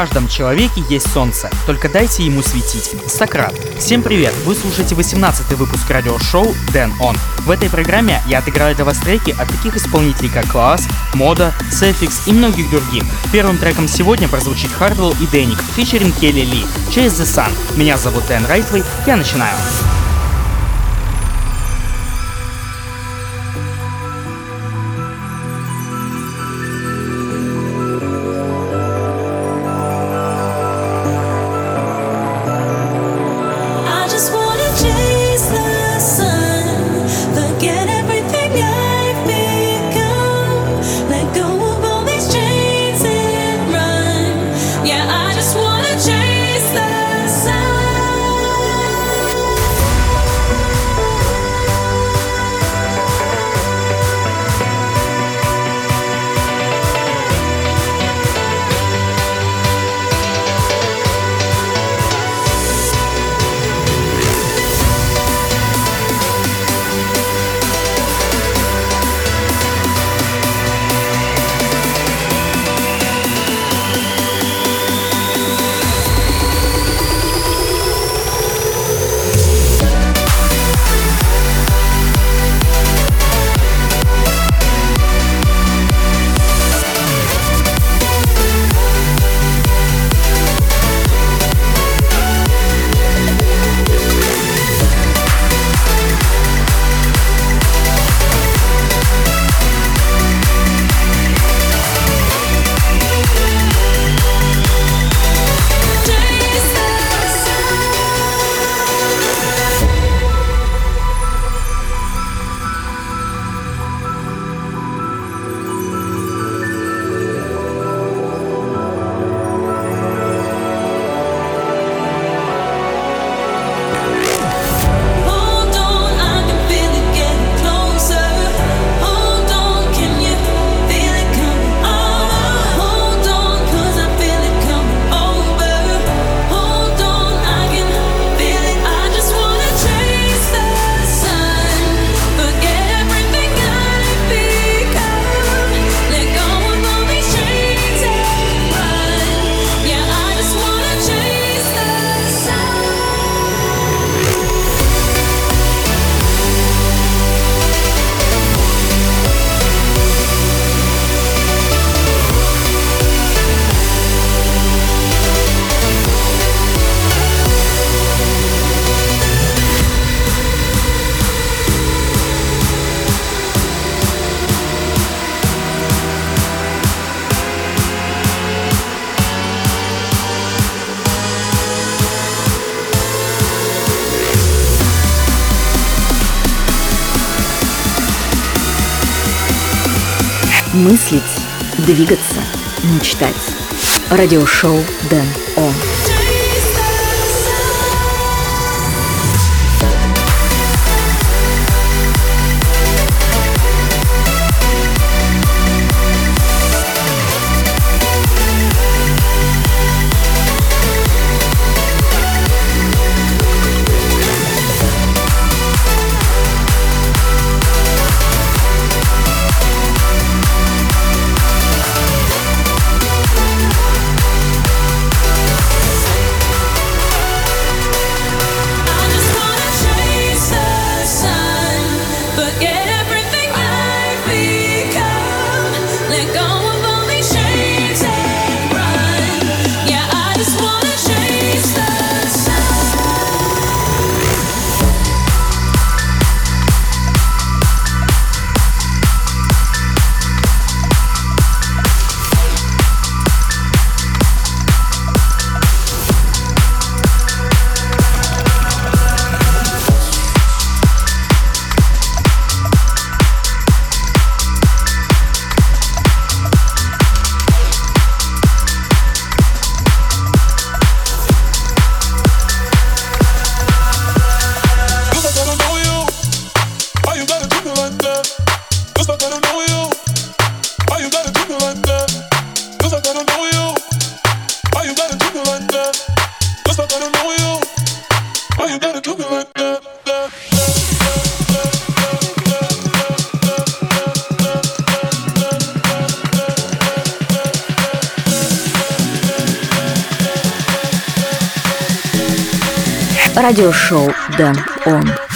В каждом человеке есть солнце, только дайте ему светить. Сократ. Всем привет! Вы слушаете 18 выпуск радиошоу Дэн Он. В этой программе я отыграю для вас треки от таких исполнителей, как Klaas, Мода, Сефикс и многих других. Первым треком сегодня прозвучит Hardwell и Dannic, featuring Kelli-Leigh, Chase The Sun. Меня зовут Дэн Райтвей, я начинаю. Мыслить, двигаться, мечтать. Радиошоу Дэн О. радиошоу Дэн Он.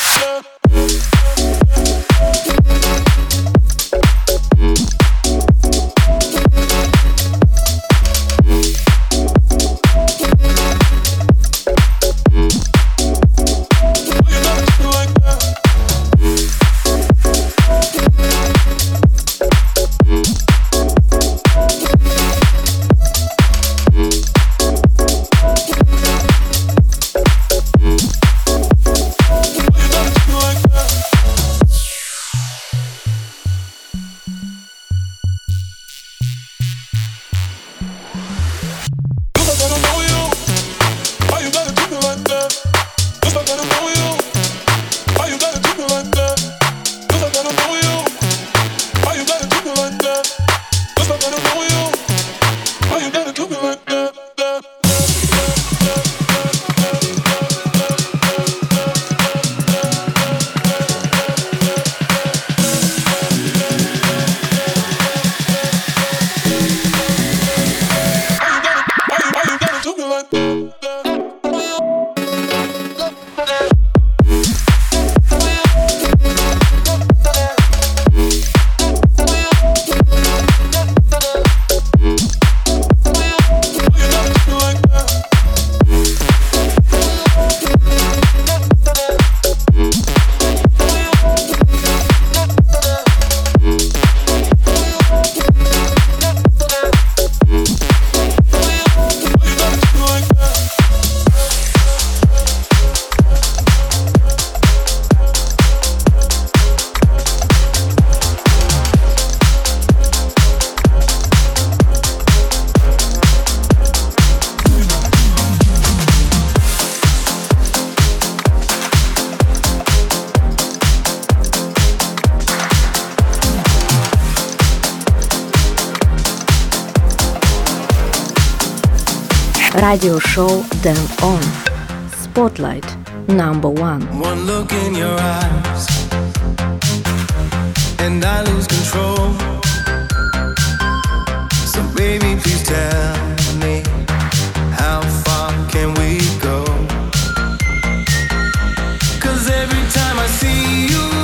radio show Then On. Spotlight number one. One look in your eyes, and I lose control. So, baby, please tell me how far can we go? Cause every time I see you.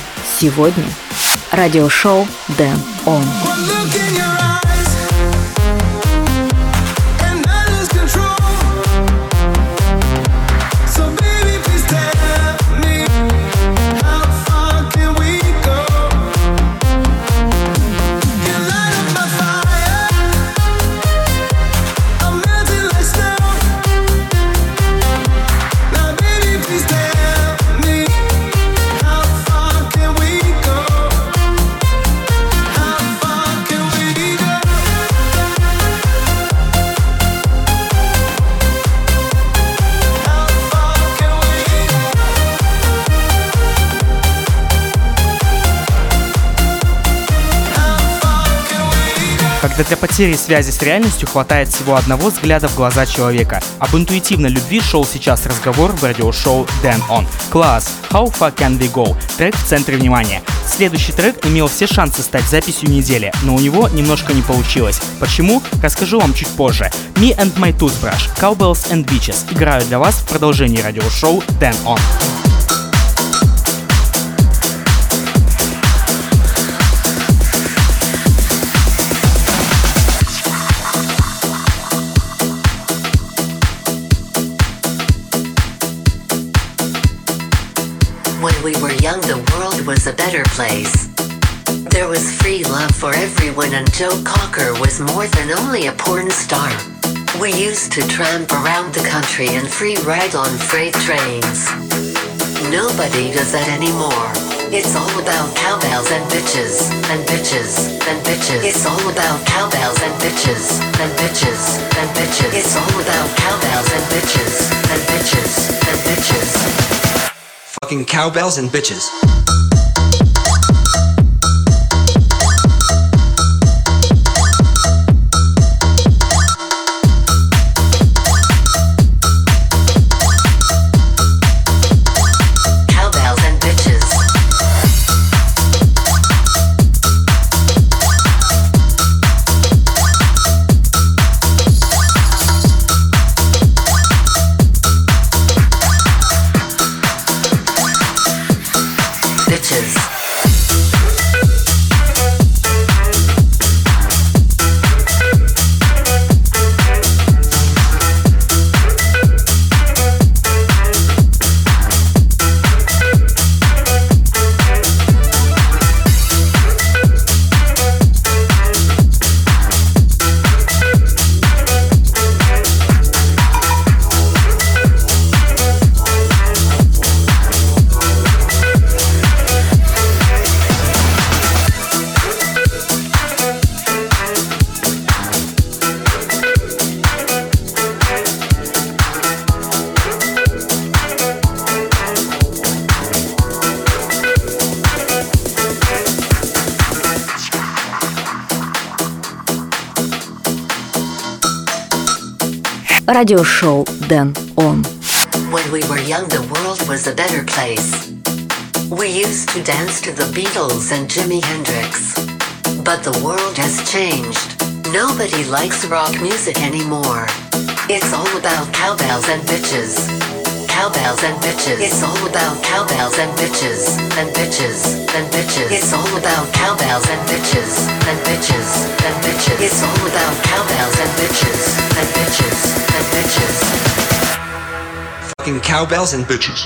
Сегодня. Радиошоу Дэн Он. Когда для потери связи с реальностью хватает всего одного взгляда в глаза человека. Об интуитивной любви шел сейчас разговор в радиошоу Dan On. Класс! How far can we go? Трек в центре внимания. Следующий трек имел все шансы стать записью недели, но у него немножко не получилось. Почему? Расскажу вам чуть позже. Me and My Toothbrush, Cowbells and Beaches играю для вас в продолжении радиошоу Dan On. We were young, the world was a better place. There was free love for everyone, and Joe Cocker was more than only a porn star. We used to tramp around the country and free ride on freight trains. Nobody does that anymore. It's all about cowbells and bitches, and bitches, and bitches. It's all about cowbells and bitches, and bitches, and bitches. It's all about cowbells and bitches, and bitches, and bitches fucking cowbells and bitches. радиошоу Дэн Он. When we were young, the world was a better place. We used to dance to the Beatles and Jimi Hendrix. But the world has changed. Nobody likes rock music anymore. It's all about cowbells and bitches. Cowbells and bitches. It's all about cowbells and bitches. And bitches. And bitches. It's all about cowbells and bitches. And bitches. And bitches. It's all about cowbells and bitches. And bitches and bitches. Fucking cowbells and bitches.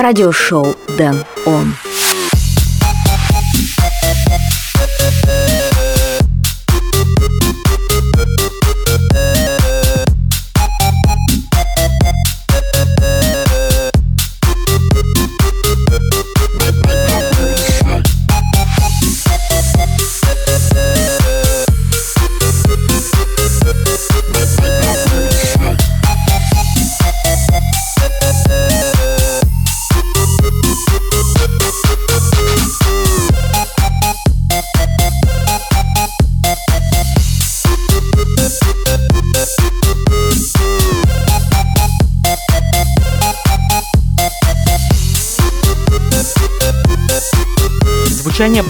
Радиошоу Дэн Он.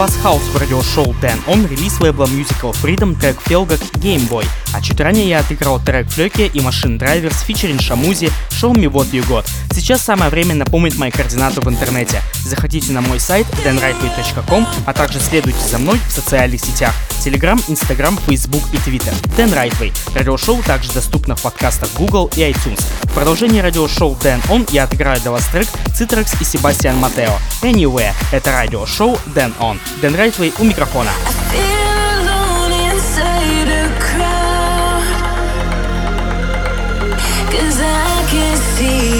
Звучание бас-хаус в радиошоу Dan On релиз лейбла Musical Freedom трек Felgak Game Boy, а чуть ранее я отыграл трек Флёки и Машин Драйверс фичерин Шамузи Show Me What You Got. Сейчас самое время напомнить мои координаты в интернете. Заходите на мой сайт danrightway.com, а также следуйте за мной в социальных сетях Telegram, Instagram, Facebook и Twitter. Dan Rightway. Радиошоу также доступно в подкастах Google и iTunes. В продолжении радиошоу Dan On я отыграю для вас трек Citrix и Себастьян Матео. Anywhere. Это радиошоу Dan On. Dan Rightway у микрофона. I see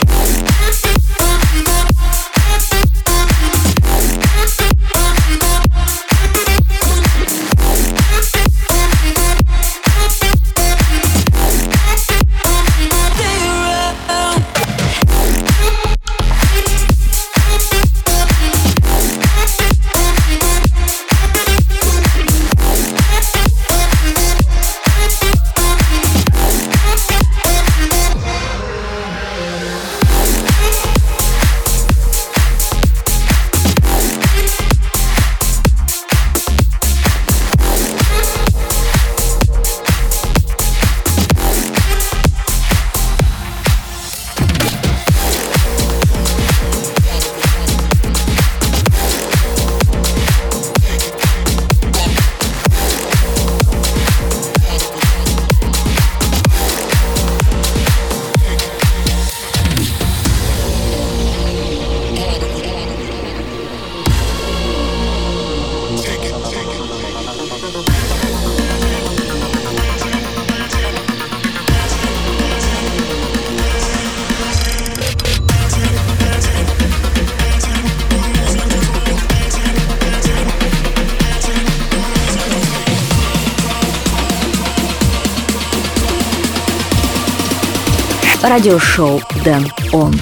Радиошоу Дэн Он.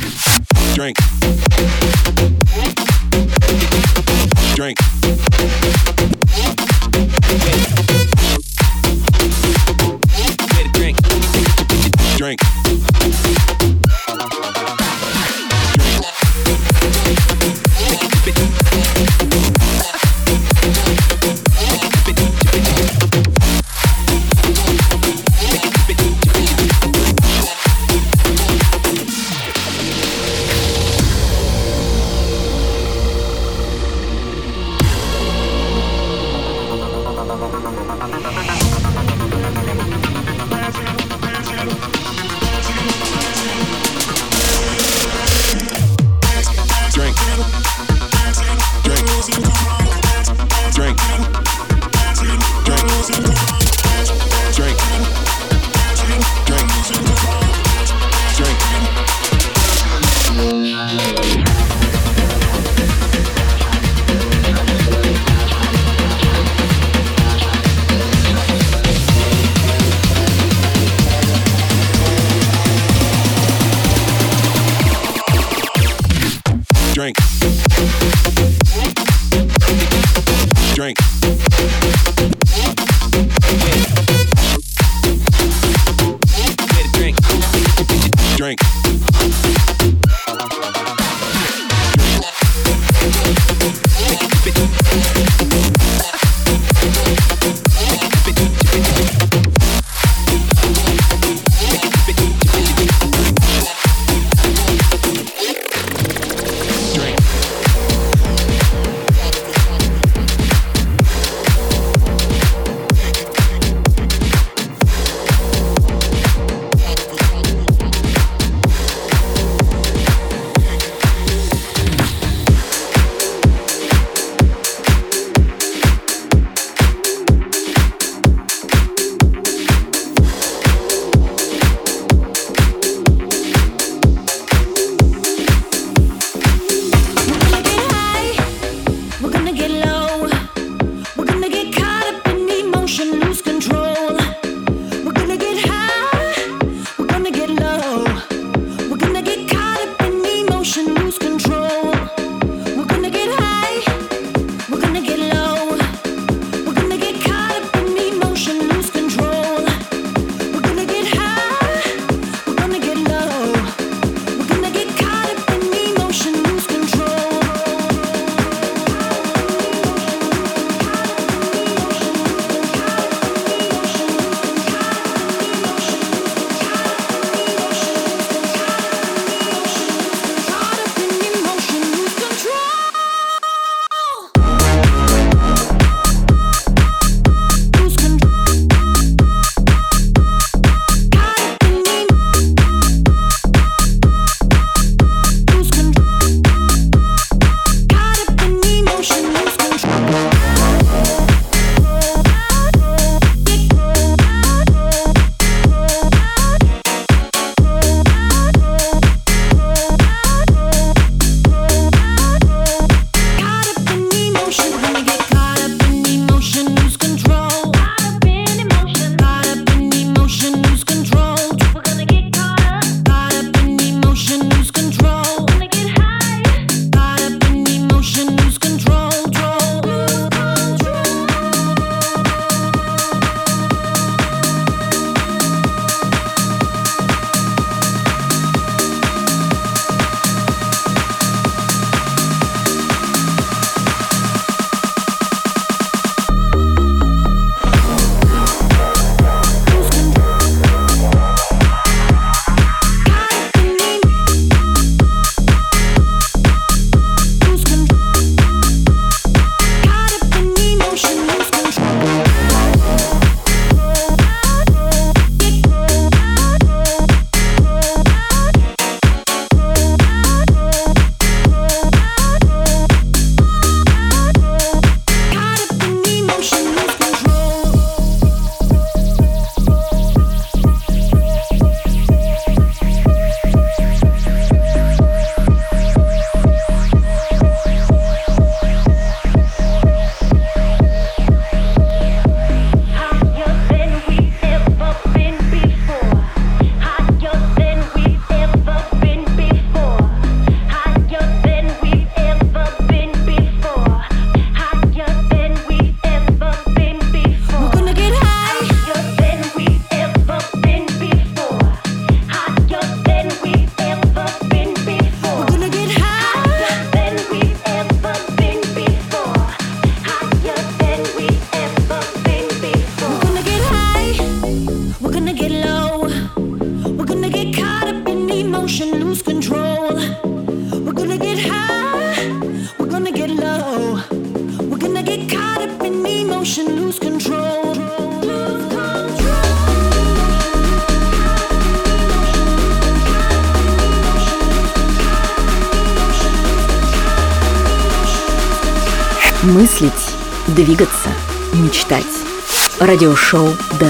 Радиошоу. Дэн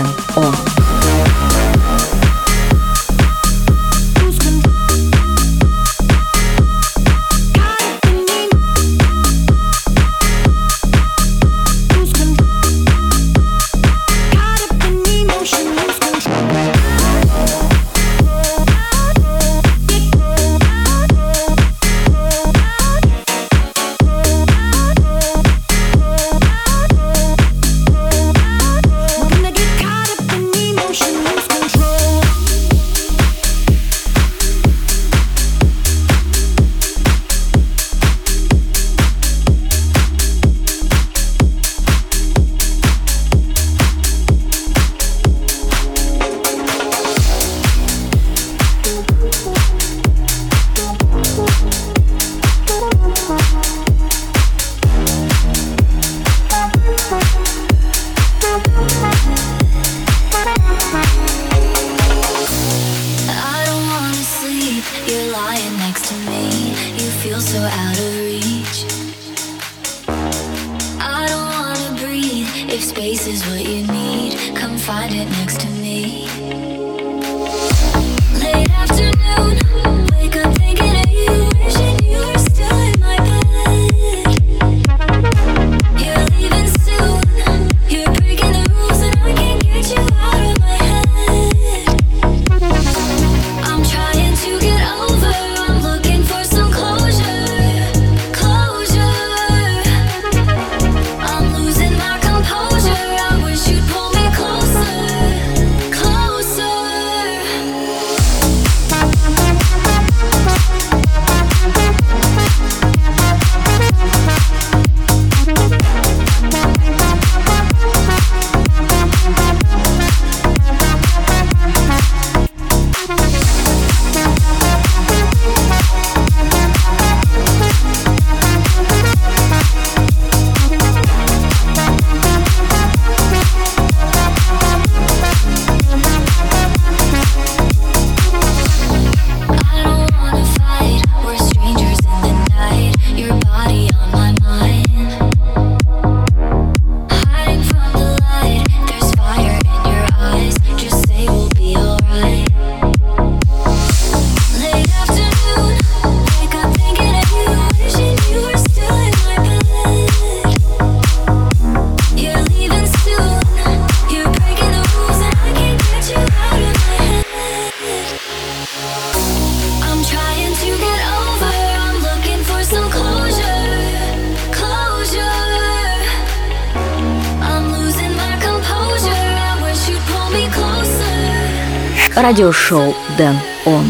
Радиошоу Дэн Он.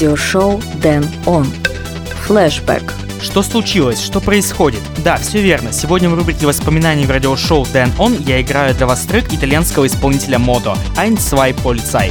Радиошоу Дэн Он. Флэшбэк. Что случилось? Что происходит? Да, все верно. Сегодня в рубрике воспоминаний в радиошоу Dan On я играю для вас трек итальянского исполнителя Модо «Ein, zwei, Polizei».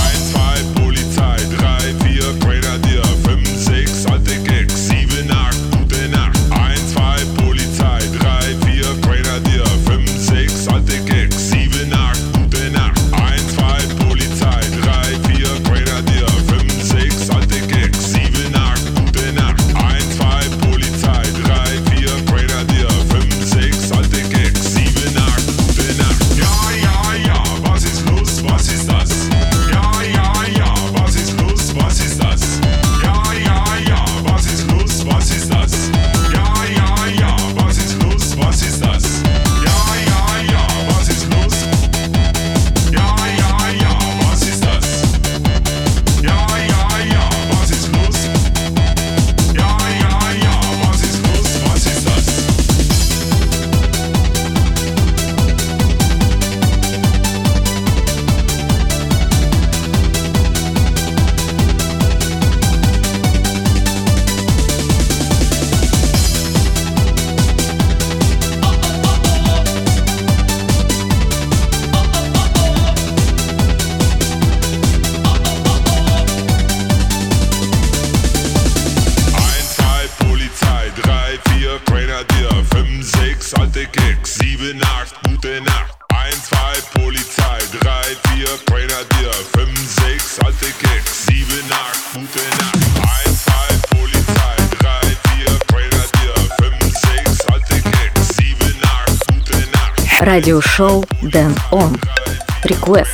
Радиошоу Дэн Он. Request.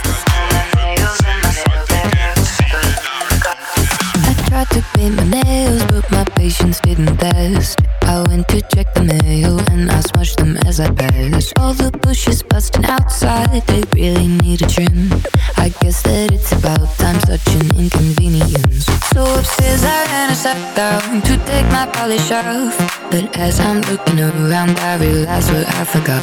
I tried to paint my nails, but my patience didn't last. I went to check the mail and I smushed them as I passed. All the bushes busting outside, they really need a trim. I guess that it's about time, such an inconvenience. So upstairs I ran and sat down to take my polish off. But as I'm looking around, I realize what I forgot.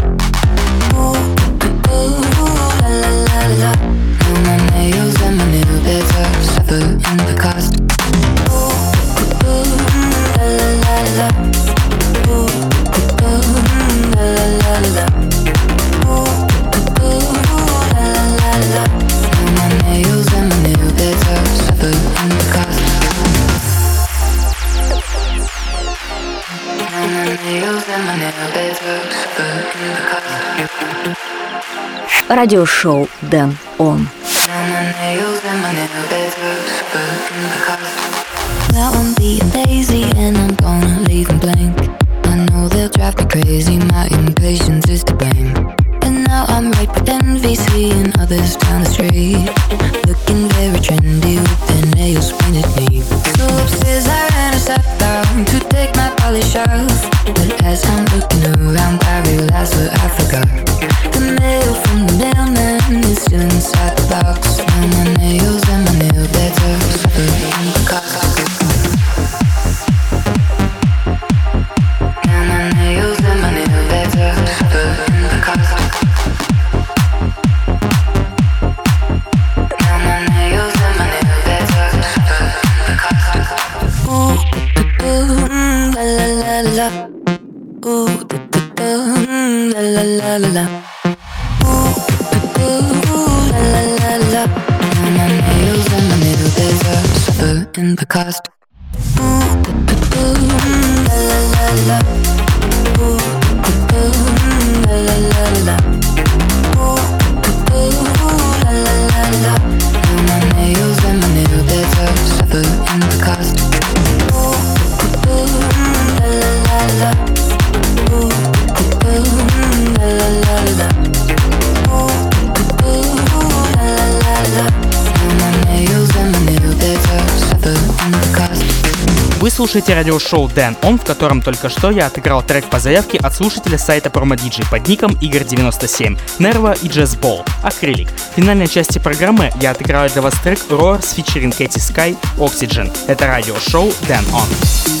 the cost. Now I'm them crazy, my impatience is to blame. And now I'm right with envy, seeing others down the street. Looking very trendy with their nails. Upstairs I ran and sat down to take my polish off. But as I'm looking around, I realize what I forgot. The mail from the mailman is still inside the box. Now my nails слушаете радиошоу Дэн Он, в котором только что я отыграл трек по заявке от слушателя сайта PromoDJ под ником Игорь97, Нерва и Джазбол, Акрилик. В финальной части программы я отыграю для вас трек Roar с фичеринг Кэти Sky Oxygen. Это радиошоу Дэн Он.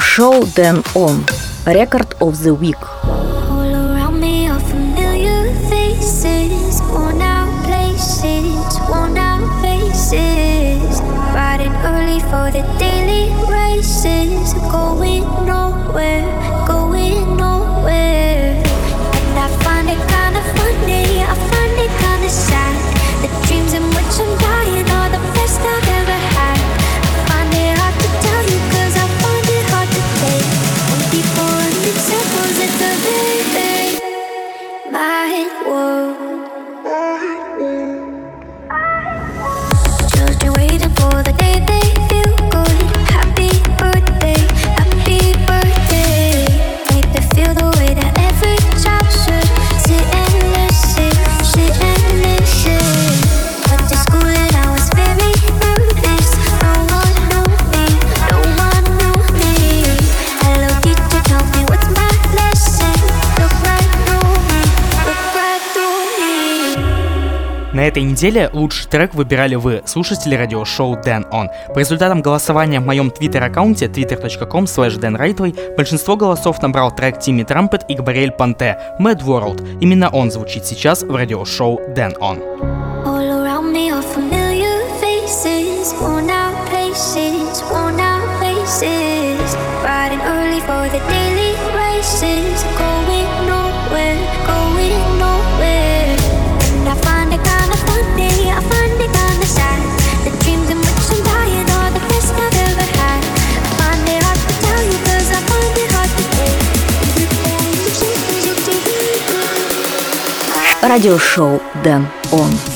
show Дэн On Record of the Week. Этой неделе лучший трек выбирали вы, слушатели радиошоу Dan On. По результатам голосования в моем твиттер-аккаунте twitter.com slash большинство голосов набрал трек Тимми Трампет и Габриэль Панте «Mad World». Именно он звучит сейчас в радиошоу Dan On. Радиошоу Дэн Он.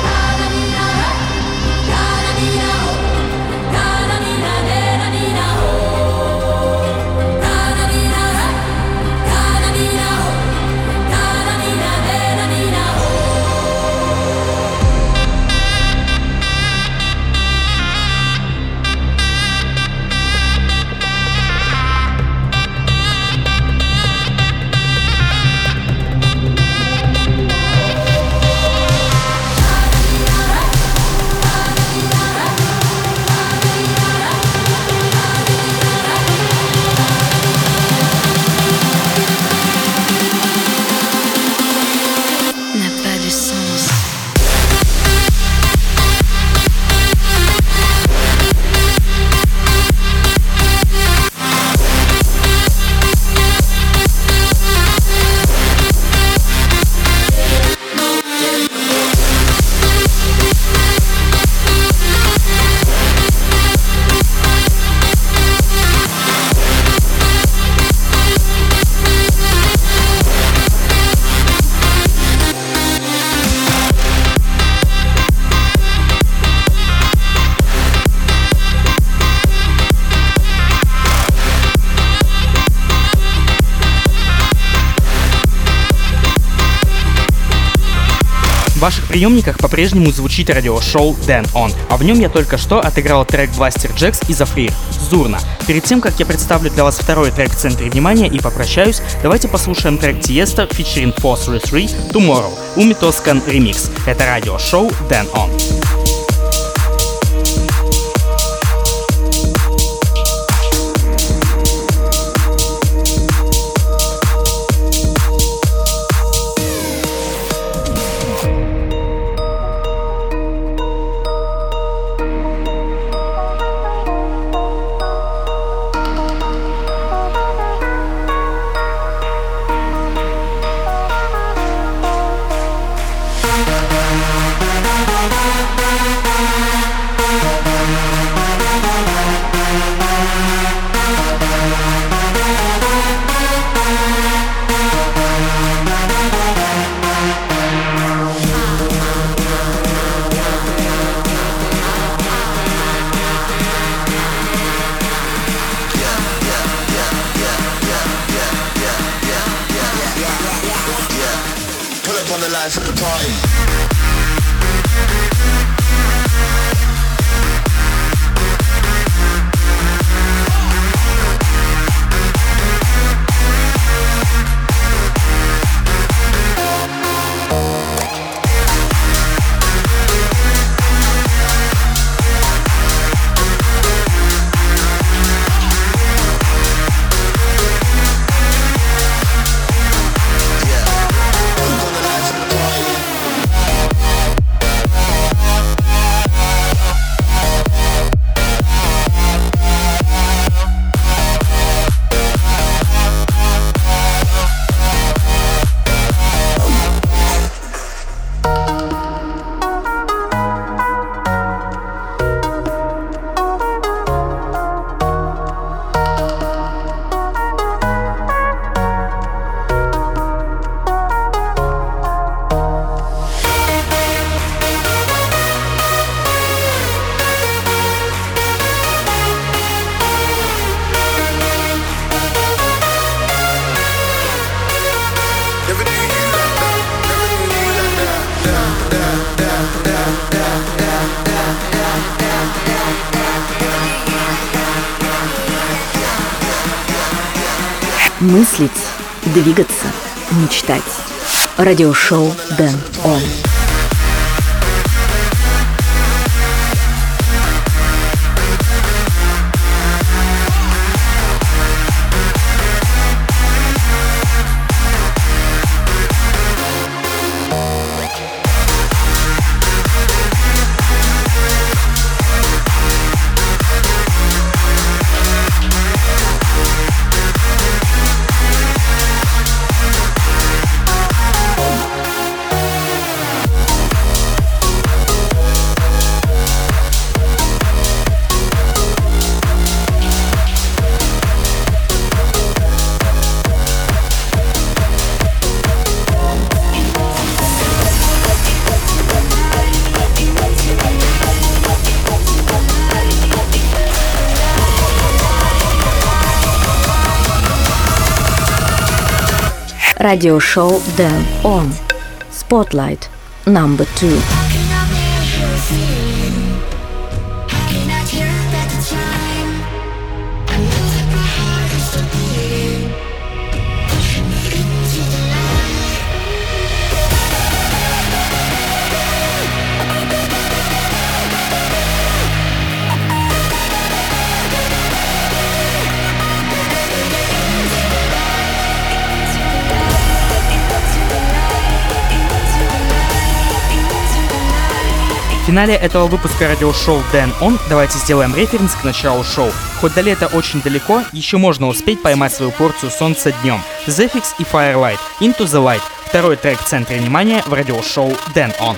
Приемниках по-прежнему звучит радиошоу Dan On, а в нем я только что отыграл трек Blaster Jacks и Зафрир Зурна. Перед тем, как я представлю для вас второй трек в центре внимания и попрощаюсь, давайте послушаем трек Tiesto featuring 433 Tomorrow, Уми Тоскан ремикс. Это радиошоу Dan On. Двигаться, мечтать. Радиошоу Дэн Он. radio show Then On. Spotlight number 2. Финале этого выпуска радиошоу Дэн Он давайте сделаем референс к началу шоу. Хоть до лета очень далеко, еще можно успеть поймать свою порцию солнца днем. Zephyx и Firelight, Into the Light. Второй трек в центре внимания в радиошоу Дэн Он.